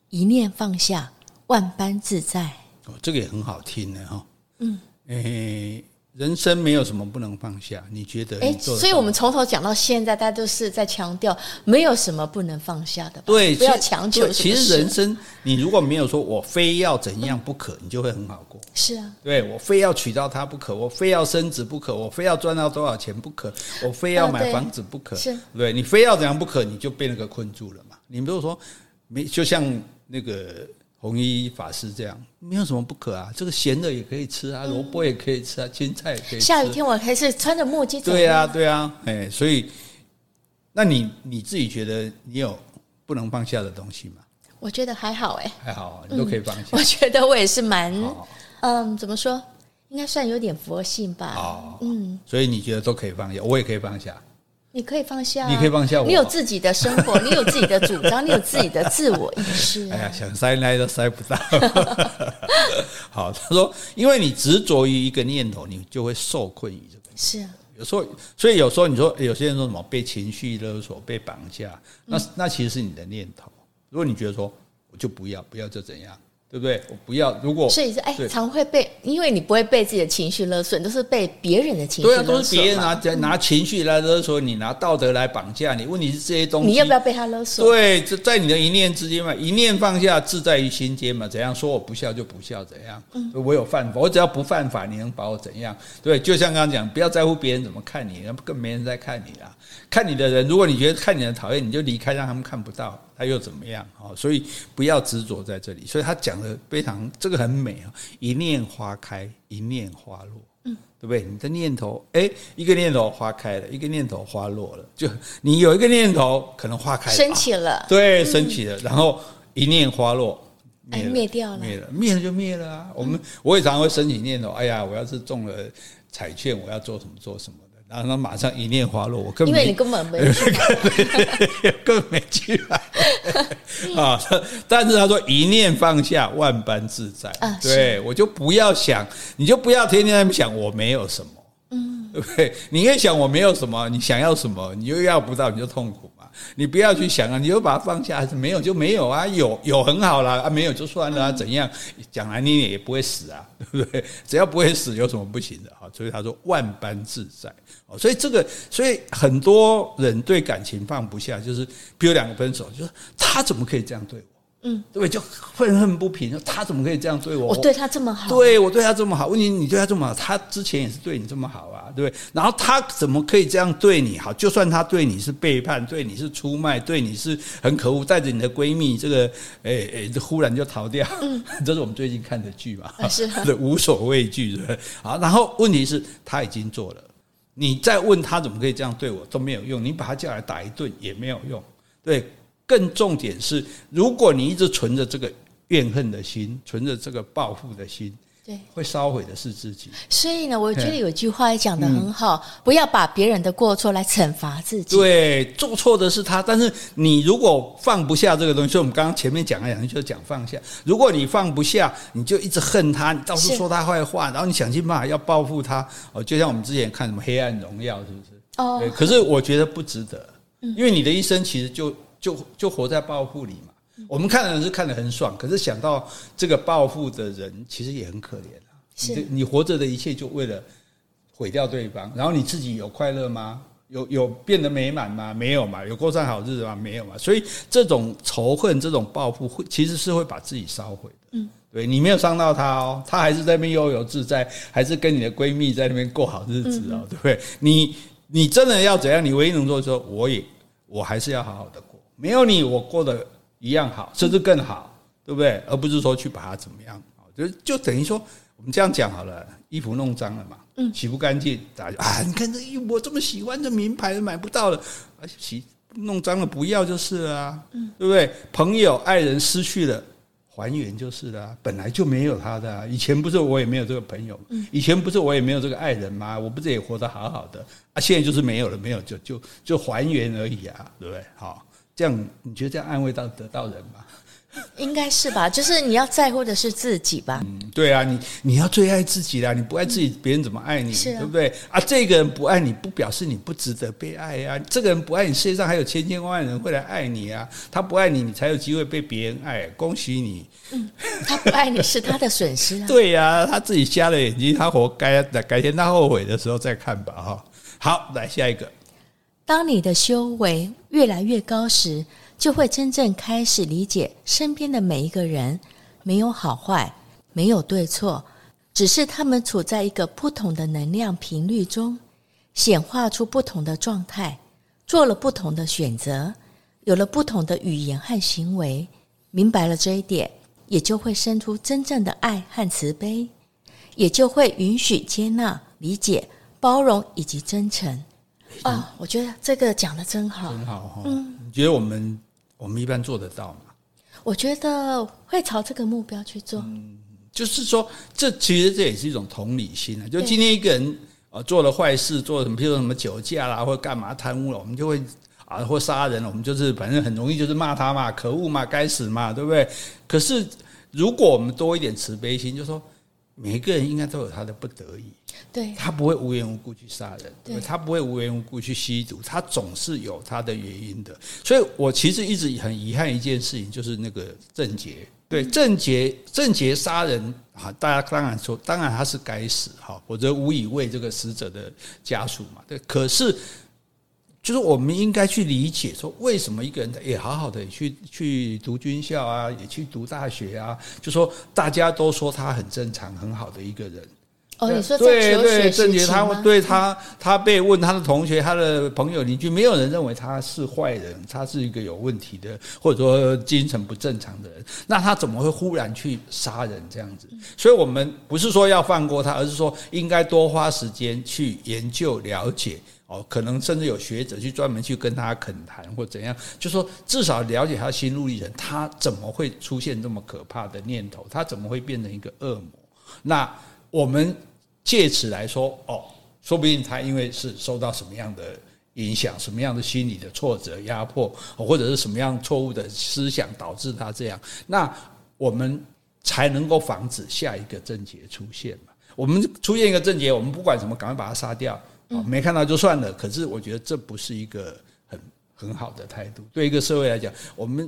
一念放下，万般自在。哦，这个也很好听的哈。嗯，诶，人生没有什么不能放下，你觉得？哎，所以我们从头讲到现在，大家都是在强调没有什么不能放下的。对，不要强求。其实人生，你如果没有说我非要怎样不可，你就会很好过。是啊，对，我非要娶到她不可，我非要升职不可，我非要赚到多少钱不可，我非要买房子不可。是，对，你非要怎样不可，你就被那个困住了嘛。你比如说，没就像那个。弘一法师这样没有什么不可啊，这个咸的也可以吃啊，萝卜也可以吃啊，青菜也可以吃。下雨天我还是穿着墨镜。对啊，对啊，哎，所以，那你你自己觉得你有不能放下的东西吗？我觉得还好哎，还好，你都可以放下。我觉得我也是蛮，嗯，怎么说，应该算有点佛性吧。哦，嗯，所以你觉得都可以放下，我也可以放下。你可以放下，你可以放下我。你有自己的生活，你有自己的主张，你有自己的自我意识。哎呀，想塞奶都塞不到。好，他说，因为你执着于一个念头，你就会受困于这个。是啊，有时候，所以有时候你说，有些人说什么被情绪勒索、被绑架，那那其实是你的念头。如果你觉得说，我就不要，不要就怎样。对不对？我不要。如果所以是哎，常会被，因为你不会被自己的情绪勒索，都是被别人的情绪勒索。对啊，都是别人拿拿情绪来勒索你，拿道德来绑架你。问题是这些东西，你要不要被他勒索？对，这在你的一念之间嘛，一念放下，自在于心间嘛。怎样说我不孝就不孝，怎样？嗯，我有犯法，我只要不犯法，你能把我怎样？对，就像刚刚讲，不要在乎别人怎么看你，更没人在看你啦。看你的人，如果你觉得看你的讨厌，你就离开，让他们看不到。他又怎么样？哦，所以不要执着在这里。所以他讲的非常，这个很美啊！一念花开，一念花落，嗯，对不对？你的念头，哎，一个念头花开了，一个念头花落了。就你有一个念头，可能花开了，升起了，对，升起了，然后一念花落，灭，灭掉了，灭了，灭了就灭了啊！我们我也常常会升起念头，哎呀，我要是中了彩券，我要做什么做什么。然后他马上一念花落，我根本因为你根本没去，根本没去 啊！但是他说一念放下，万般自在。啊、对我就不要想，你就不要天天在想我没有什么，嗯，对不对？你越想我没有什么，你想要什么，你又要不到，你就痛苦。你不要去想啊，你就把它放下，没有就没有啊，有有很好啦，啊，没有就算了啊，怎样？讲来你也不会死啊，对不对？只要不会死，有什么不行的啊？所以他说万般自在哦，所以这个，所以很多人对感情放不下，就是比如两个分手，就是他怎么可以这样对我？嗯，对，就愤恨不平。他怎么可以这样对我？我对他这么好，对我对他这么好。问题你对他这么好，他之前也是对你这么好啊，对不对？然后他怎么可以这样对你好？就算他对你是背叛，对你是出卖，对你是很可恶，带着你的闺蜜，这个诶诶，这忽然就逃掉。嗯，这是我们最近看的剧嘛？是 对，无所畏惧，对不对？好，然后问题是他已经做了，你再问他怎么可以这样对我都没有用，你把他叫来打一顿也没有用，对。更重点是，如果你一直存着这个怨恨的心，存着这个报复的心，对，会烧毁的是自己。所以呢，我觉得有句话也讲得很好，嗯，不要把别人的过错来惩罚自己。对，做错的是他，但是你如果放不下这个东西，所以我们刚刚前面讲了两句，就讲放下。如果你放不下，你就一直恨他，你到处说他坏话，然后你想尽办法要报复他。哦，就像我们之前看什么《黑暗荣耀》，是不是？哦，对。可是我觉得不值得，因为你的一生其实就。就就活在报复里嘛。我们看的人是看得很爽，可是想到这个报复的人，其实也很可怜啊。你你活着的一切就为了毁掉对方，然后你自己有快乐吗？有有变得美满吗？没有嘛。有过上好日子吗？没有嘛。所以这种仇恨、这种报复，会其实是会把自己烧毁的。嗯，对，你没有伤到他哦，他还是在那边悠游自在，还是跟你的闺蜜在那边过好日子哦，对不对？你你真的要怎样？你唯一能做的时候，我也我还是要好好的过。没有你，我过得一样好，甚至更好，对不对？而不是说去把它怎么样，就就等于说，我们这样讲好了，衣服弄脏了嘛，嗯，洗不干净，大家啊，你看这衣服我这么喜欢，这名牌买不到了，啊，洗弄脏了不要就是了啊，嗯，对不对？朋友、爱人失去了，还原就是了，本来就没有他的，以前不是我也没有这个朋友，以前不是我也没有这个爱人吗？我不是也活得好好的啊？现在就是没有了，没有就就就还原而已啊，对不对？好。这样你觉得这样安慰到得到人吗？应该是吧，就是你要在乎的是自己吧。嗯，对啊，你你要最爱自己啦，你不爱自己，别人怎么爱你？是啊，对不对？啊，这个人不爱你，不表示你不值得被爱啊。这个人不爱你，世界上还有千千万万人会来爱你啊。他不爱你，你才有机会被别人爱。恭喜你。嗯，他不爱你是他的损失啊。对呀，他自己瞎了眼睛，他活该。改天他后悔的时候再看吧。哈，好，来下一个。当你的修为越来越高时，就会真正开始理解身边的每一个人，没有好坏，没有对错，只是他们处在一个不同的能量频率中，显化出不同的状态，做了不同的选择，有了不同的语言和行为。明白了这一点，也就会生出真正的爱和慈悲，也就会允许、接纳、理解、包容以及真诚。啊、哦，我觉得这个讲的真好，很好哈。嗯，你觉得我们？我们一般做得到吗？我觉得会朝这个目标去做。嗯，就是说，这其实这也是一种同理心啊。就今天一个人啊做了坏事，做了什么，譬如说什么酒驾啦，或者干嘛贪污了，我们就会啊，或杀人了，我们就是反正很容易就是骂他嘛，可恶嘛，该死嘛，对不对？可是如果我们多一点慈悲心，就说每一个人应该都有他的不得已。对，他不会无缘无故去杀人，对，他不会无缘无故去吸毒，他总是有他的原因的。所以我其实一直很遗憾一件事情，就是那个郑捷，对，郑捷，郑捷杀人啊，大家当然说，当然他是该死哈，否则无以为这个死者的家属嘛，对，可是。就是我们应该去理解，说为什么一个人也好好的去去读军校啊，也去读大学啊，就说大家都说他很正常很好的一个人。哦，你说对对，郑杰他对他他被问他的同学、他的朋友邻居，没有人认为他是坏人，他是一个有问题的，或者说精神不正常的人。那他怎么会忽然去杀人这样子？所以我们不是说要放过他，而是说应该多花时间去研究了解。哦，可能甚至有学者去专门去跟他恳谈或怎样，就说至少了解他心路历程，他怎么会出现这么可怕的念头？他怎么会变成一个恶魔？那我们借此来说，哦，说不定他因为是受到什么样的影响，什么样的心理的挫折、压迫，或者是什么样错误的思想导致他这样，那我们才能够防止下一个症结出现嘛。我们出现一个症结，我们不管什么，赶快把他杀掉。没看到就算了，可是我觉得这不是一个很很好的态度。对一个社会来讲，我们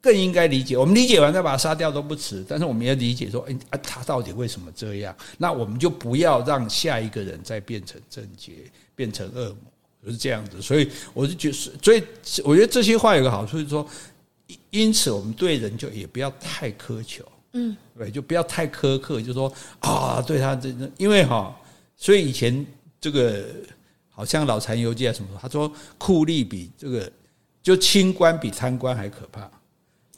更应该理解。我们理解完再把他杀掉都不迟，但是我们要理解说，哎啊，他到底为什么这样？那我们就不要让下一个人再变成正邪，变成恶魔，就是这样子。所以我就觉得，所以我觉得这些话有个好处，就是说，因此我们对人就也不要太苛求，嗯，对，就不要太苛刻，就说啊，对他这，因为哈，所以以前。这个好像老残游记啊什么，他说酷吏比这个就清官比贪官还可怕。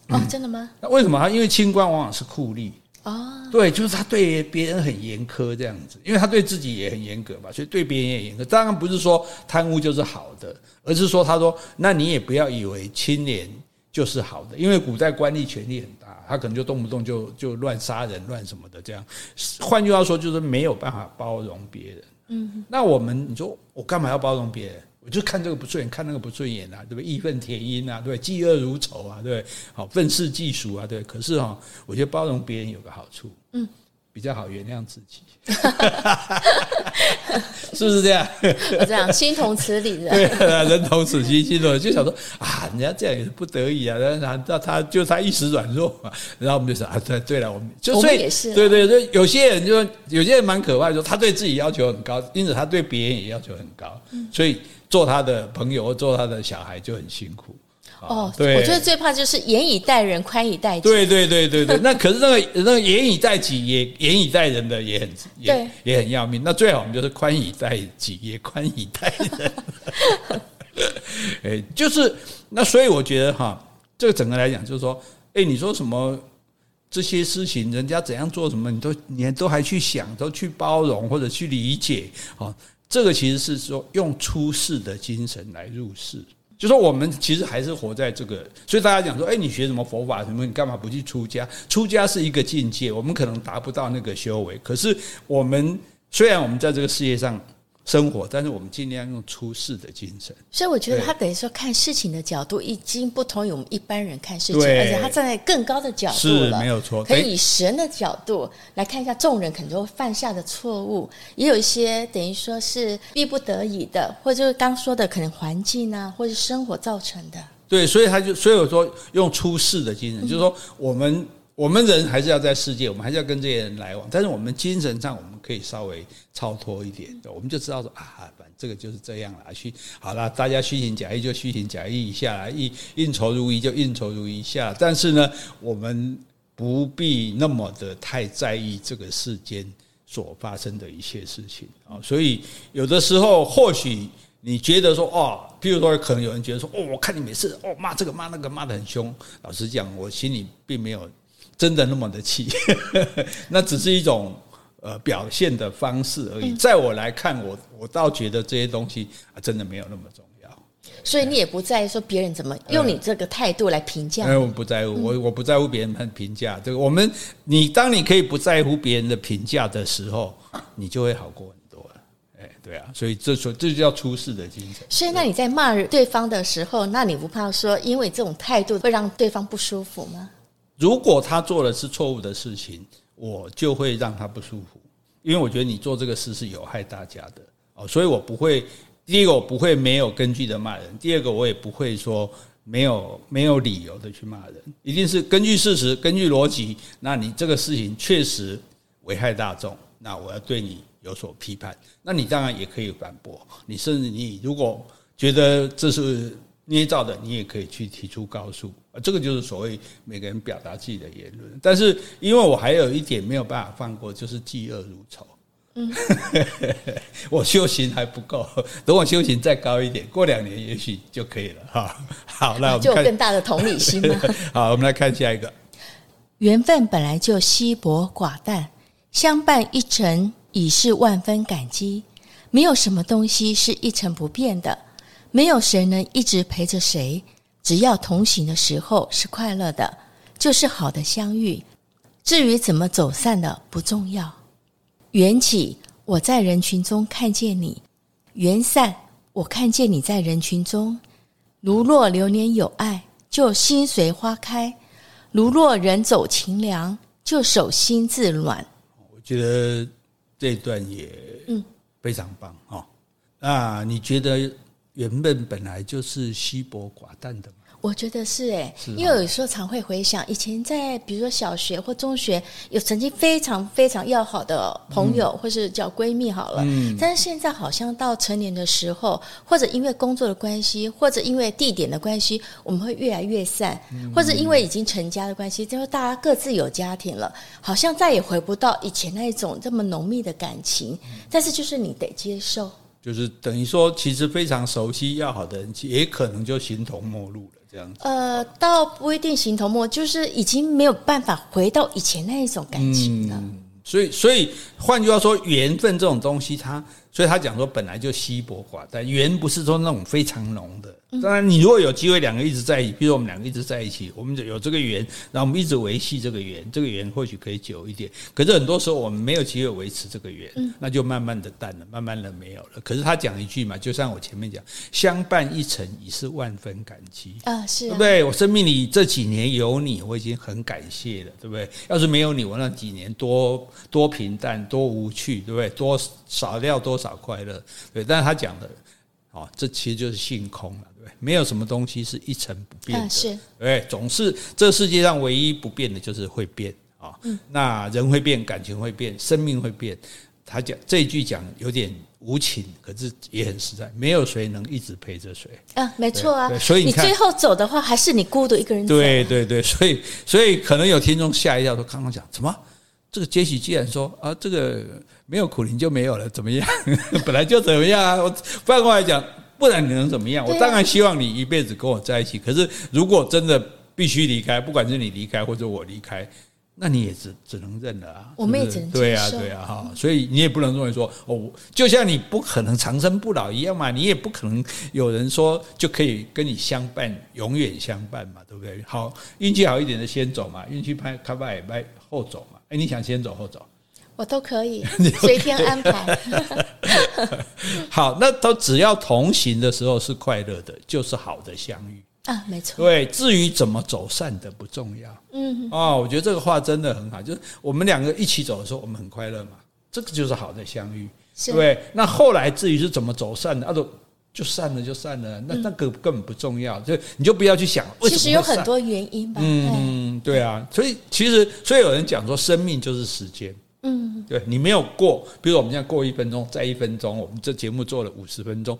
哦，真的吗？那为什么？他因为清官往往是酷吏哦，对，就是他对别人很严苛这样子，因为他对自己也很严格嘛，所以对别人也严格。当然不是说贪污就是好的，而是说他说，那你也不要以为清廉就是好的，因为古代官吏权力很大，他可能就动不动就就乱杀人、乱什么的这样。换句话说，就是没有办法包容别人。嗯，那我们你说我干嘛要包容别人？我就看这个不顺眼，看那个不顺眼啊，对不对？义愤填膺啊，对不对？嫉恶如仇啊，对不对？好，愤世嫉俗啊，对。可是哈，我觉得包容别人有个好处，嗯。比较好原谅自己，是不是这样？我这样心同此理的，对，人同此心，心同就想说啊，人家这样也是不得已啊，然后他就他一时软弱嘛，然后我们就说啊，对对了，我们就所以也是对对对，有些人就有些人蛮可怕的，说他对自己要求很高，因此他对别人也要求很高，所以做他的朋友或做他的小孩就很辛苦。哦，对，我觉得最怕就是严以待人，宽以待己。对对对对对，那可是那个那个严以待己也严以待人的也很也对也很要命。那最好我们就是宽以待己，也宽以待人。哎，就是那所以我觉得哈，这个整个来讲就是说，哎，你说什么这些事情，人家怎样做什么，你都你都还去想，都去包容或者去理解啊，这个其实是说用出世的精神来入世。就说我们其实还是活在这个，所以大家讲说，哎，你学什么佛法什么？你干嘛不去出家？出家是一个境界，我们可能达不到那个修为。可是我们虽然我们在这个世界上生活，但是我们尽量用出世的精神。所以我觉得他等于说看事情的角度已经不同于我们一般人看事情，而且他站在更高的角度了，是没有错。可以以神的角度来看一下众人可能会犯下的错误，也有一些等于说是逼不得已的，或者就是刚说的可能环境啊，或者是生活造成的。对，所以他就所以我说用出世的精神，嗯、就是说我们。我们人还是要在世界，我们还是要跟这些人来往，但是我们精神上我们可以稍微超脱一点，我们就知道说啊，反正这个就是这样了。虚好了，大家虚情假意就虚情假意一下来，应应酬如仪就应酬如仪一下。但是呢，我们不必那么的太在意这个世间所发生的一切事情啊。所以有的时候，或许你觉得说哦，譬如说，可能有人觉得说哦，我看你每次哦骂这个骂那个骂得很凶。老实讲，我心里并没有。真的那么的气，那只是一种呃表现的方式而已。在我来看，我我倒觉得这些东西啊，真的没有那么重要。所以你也不在意说别人怎么用你这个态度来评价？哎，我不在乎，我我不在乎别人的评价。这个我们，你当你可以不在乎别人的评价的时候，你就会好过很多了。哎，对啊，所以这说这就叫出世的精神。所以，那你在骂对方的时候，那你不怕说因为这种态度会让对方不舒服吗？如果他做的是错误的事情，我就会让他不舒服，因为我觉得你做这个事是有害大家的。哦，所以我不会，第一个我不会没有根据的骂人，第二个我也不会说没有没有理由的去骂人，一定是根据事实、根据逻辑，那你这个事情确实危害大众，那我要对你有所批判，那你当然也可以反驳，你甚至你如果觉得这是。捏造的，你也可以去提出告诉啊，这个就是所谓每个人表达自己的言论。但是，因为我还有一点没有办法放过，就是嫉恶如仇。嗯，我修行还不够，等我修行再高一点，过两年也许就可以了哈。好，那我们就有更大的同理心了。好，我们来看下一个。缘分本来就稀薄寡淡，相伴一程已是万分感激。没有什么东西是一成不变的。没有谁能一直陪着谁，只要同行的时候是快乐的，就是好的相遇。至于怎么走散的不重要。缘起，我在人群中看见你；缘散，我看见你在人群中。如若流年有爱，就心随花开；如若人走情凉，就手心自暖。我觉得这一段也嗯非常棒哈。那你觉得？缘分本来就是稀薄寡淡的嘛，我觉得是哎，因为有时候常会回想以前在比如说小学或中学有曾经非常非常要好的朋友，或是叫闺蜜好了，嗯，但是现在好像到成年的时候，或者因为工作的关系，或者因为地点的关系，我们会越来越散，或者因为已经成家的关系，就是大家各自有家庭了，好像再也回不到以前那种这么浓密的感情，但是就是你得接受。就是等于说，其实非常熟悉要好的人，也可能就形同陌路了，这样子。呃，倒不一定形同陌，就是已经没有办法回到以前那一种感情了。嗯，所以，所以换句话说，缘分这种东西，它。所以他讲说，本来就稀薄寡淡，缘不是说那种非常浓的。当然，你如果有机会两个一直在一起，比如我们两个一直在一起，我们就有这个缘，然后我们一直维系这个缘，这个缘或许可以久一点。可是很多时候我们没有机会维持这个缘，那就慢慢的淡了，慢慢的没有了。可是他讲一句嘛，就像我前面讲，相伴一程已是万分感激啊，是，对不对？我生命里这几年有你，我已经很感谢了，对不对？要是没有你，我那几年多多平淡，多无趣，对不对？多少掉多。少快乐，对，但是他讲的，哦，这其实就是性空了？没有什么东西是一成不变的，是，对，总是这世界上唯一不变的就是会变啊。那人会变，感情会变，生命会变。他讲这一句讲有点无情，可是也很实在。没有谁能一直陪着谁啊，没错啊。所以你，你最后走的话，还是你孤独一个人走。对对对，所以所以可能有听众吓一跳，说刚刚讲什么？这个杰西既然说啊，这个没有苦灵就没有了，怎么样？本来就怎么样啊？我反过来讲，不然你能怎么样？我当然希望你一辈子跟我在一起。可是如果真的必须离开，不管是你离开或者我离开，那你也只只能认了啊。我们也只能对啊，对啊，哈。所以你也不能认为说哦，就像你不可能长生不老一样嘛，你也不可能有人说就可以跟你相伴，永远相伴嘛，对不对？好，运气好一点的先走嘛，运气拍卡巴也拍后走嘛。哎，你想先走后走？我都可以 随天安排。好，那都只要同行的时候是快乐的，就是好的相遇啊，没错。对，至于怎么走散的不重要。嗯，哦，我觉得这个话真的很好，就是我们两个一起走的时候，我们很快乐嘛，这个就是好的相遇。是对，那后来至于是怎么走散的，啊都。就散了，就散了，那那个根本不重要，就你就不要去想。其实有很多原因吧。嗯，对啊，所以其实所以有人讲说，生命就是时间。嗯，对你没有过，比如我们现在过一分钟，再一分钟，我们这节目做了五十分钟，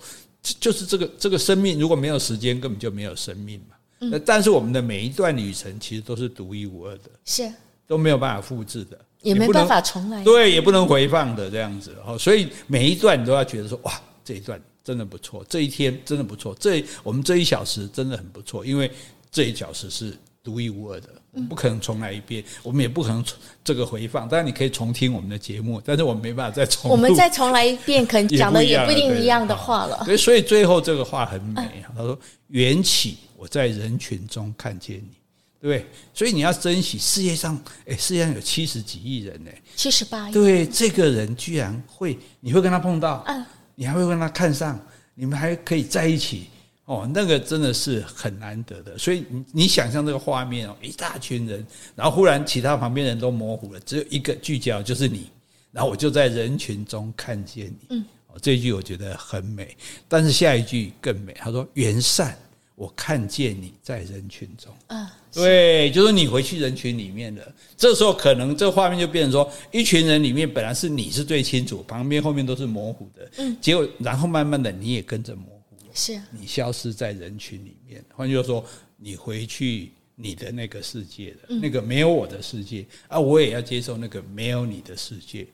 就是这个这个生命如果没有时间，根本就没有生命嘛。那但是我们的每一段旅程其实都是独一无二的，是都没有办法复制的，也没办法重来，对，也不能回放的这样子。哦，所以每一段你都要觉得说，哇，这一段。真的不错，这一天真的不错，这我们这一小时真的很不错，因为这一小时是独一无二的，不可能重来一遍，我们也不可能这个回放。当然你可以重听我们的节目，但是我们没办法再重。我们再重来一遍，可能讲的也不一定一样的话了。所以，所以最后这个话很美。他说：“缘起，我在人群中看见你，对不对？所以你要珍惜世界上，哎，世界上有七十几亿人呢，七十八亿。对，这个人居然会，你会跟他碰到。”嗯你还会跟他看上，你们还可以在一起哦，那个真的是很难得的。所以你你想象这个画面哦，一大群人，然后忽然其他旁边人都模糊了，只有一个聚焦就是你，然后我就在人群中看见你。嗯，哦这一句我觉得很美，但是下一句更美。他说：“缘善，我看见你在人群中。”嗯。对，就是你回去人群里面的，这时候可能这画面就变成说，一群人里面本来是你是最清楚，旁边后面都是模糊的，嗯，结果然后慢慢的你也跟着模糊了，是你消失在人群里面。换句话说，你回去你的那个世界的，那个没有我的世界啊，我也要接受那个没有你的世界。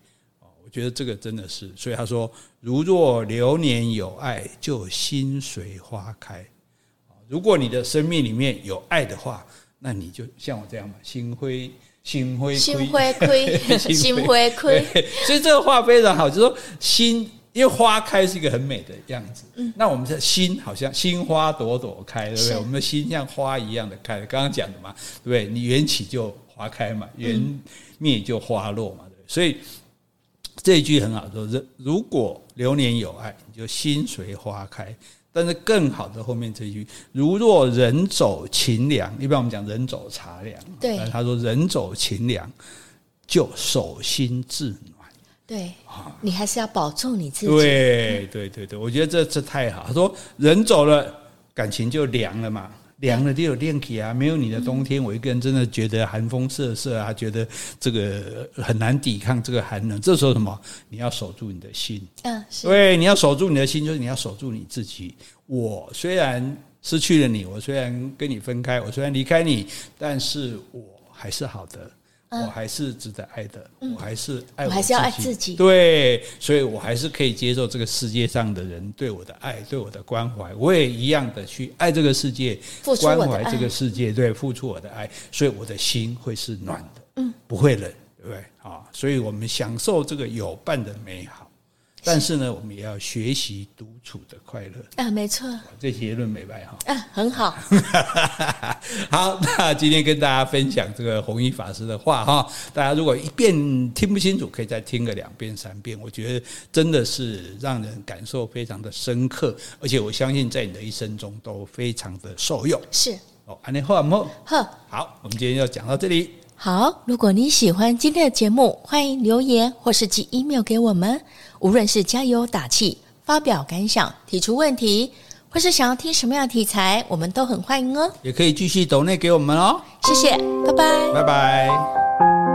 我觉得这个真的是，所以他说，如若流年有爱，就心随花开。如果你的生命里面有爱的话。那你就像我这样嘛，心灰心灰心灰灰 心灰灰，所以这个话非常好，就是说心，因为花开是一个很美的样子。嗯，那我们的心好像心花朵朵开，对不对？我们的心像花一样的开，刚刚讲的嘛，对不对？你缘起就花开嘛，缘灭就花落嘛，对。所以这一句很好，说如果流年有爱，你就心随花开。但是更好的后面这一句，如若人走情凉，一般我们讲人走茶凉，对，他说人走情凉，就手心自暖。对，你还是要保重你自己。对，对，对，对，我觉得这这太好。他说人走了，感情就凉了嘛。凉了就有电气啊，没有你的冬天，我一个人真的觉得寒风瑟瑟啊，觉得这个很难抵抗这个寒冷。这时候什么？你要守住你的心，嗯，对，你要守住你的心，就是你要守住你自己。我虽然失去了你，我虽然跟你分开，我虽然离开你，但是我还是好的。我还是值得爱的，我还是爱我，我还是要爱自己。对，所以我还是可以接受这个世界上的人对我的爱，对我的关怀。我也一样的去爱这个世界，关怀这个世界，对，付出我的爱，所以我的心会是暖的，嗯，不会冷，对不对？啊，所以我们享受这个有伴的美好。但是呢，我们也要学习独处的快乐啊，没错，这结论没白哈，啊，很好，好，那今天跟大家分享这个弘一法师的话哈，大家如果一遍听不清楚，可以再听个两遍三遍，我觉得真的是让人感受非常的深刻，而且我相信在你的一生中都非常的受用。是哦，安尼好唔好？好，好，我们今天就讲到这里。好，如果你喜欢今天的节目，欢迎留言或是寄 email 给我们。无论是加油打气、发表感想、提出问题，或是想要听什么样的题材，我们都很欢迎哦。也可以继续抖内给我们哦。谢谢，拜拜，拜拜。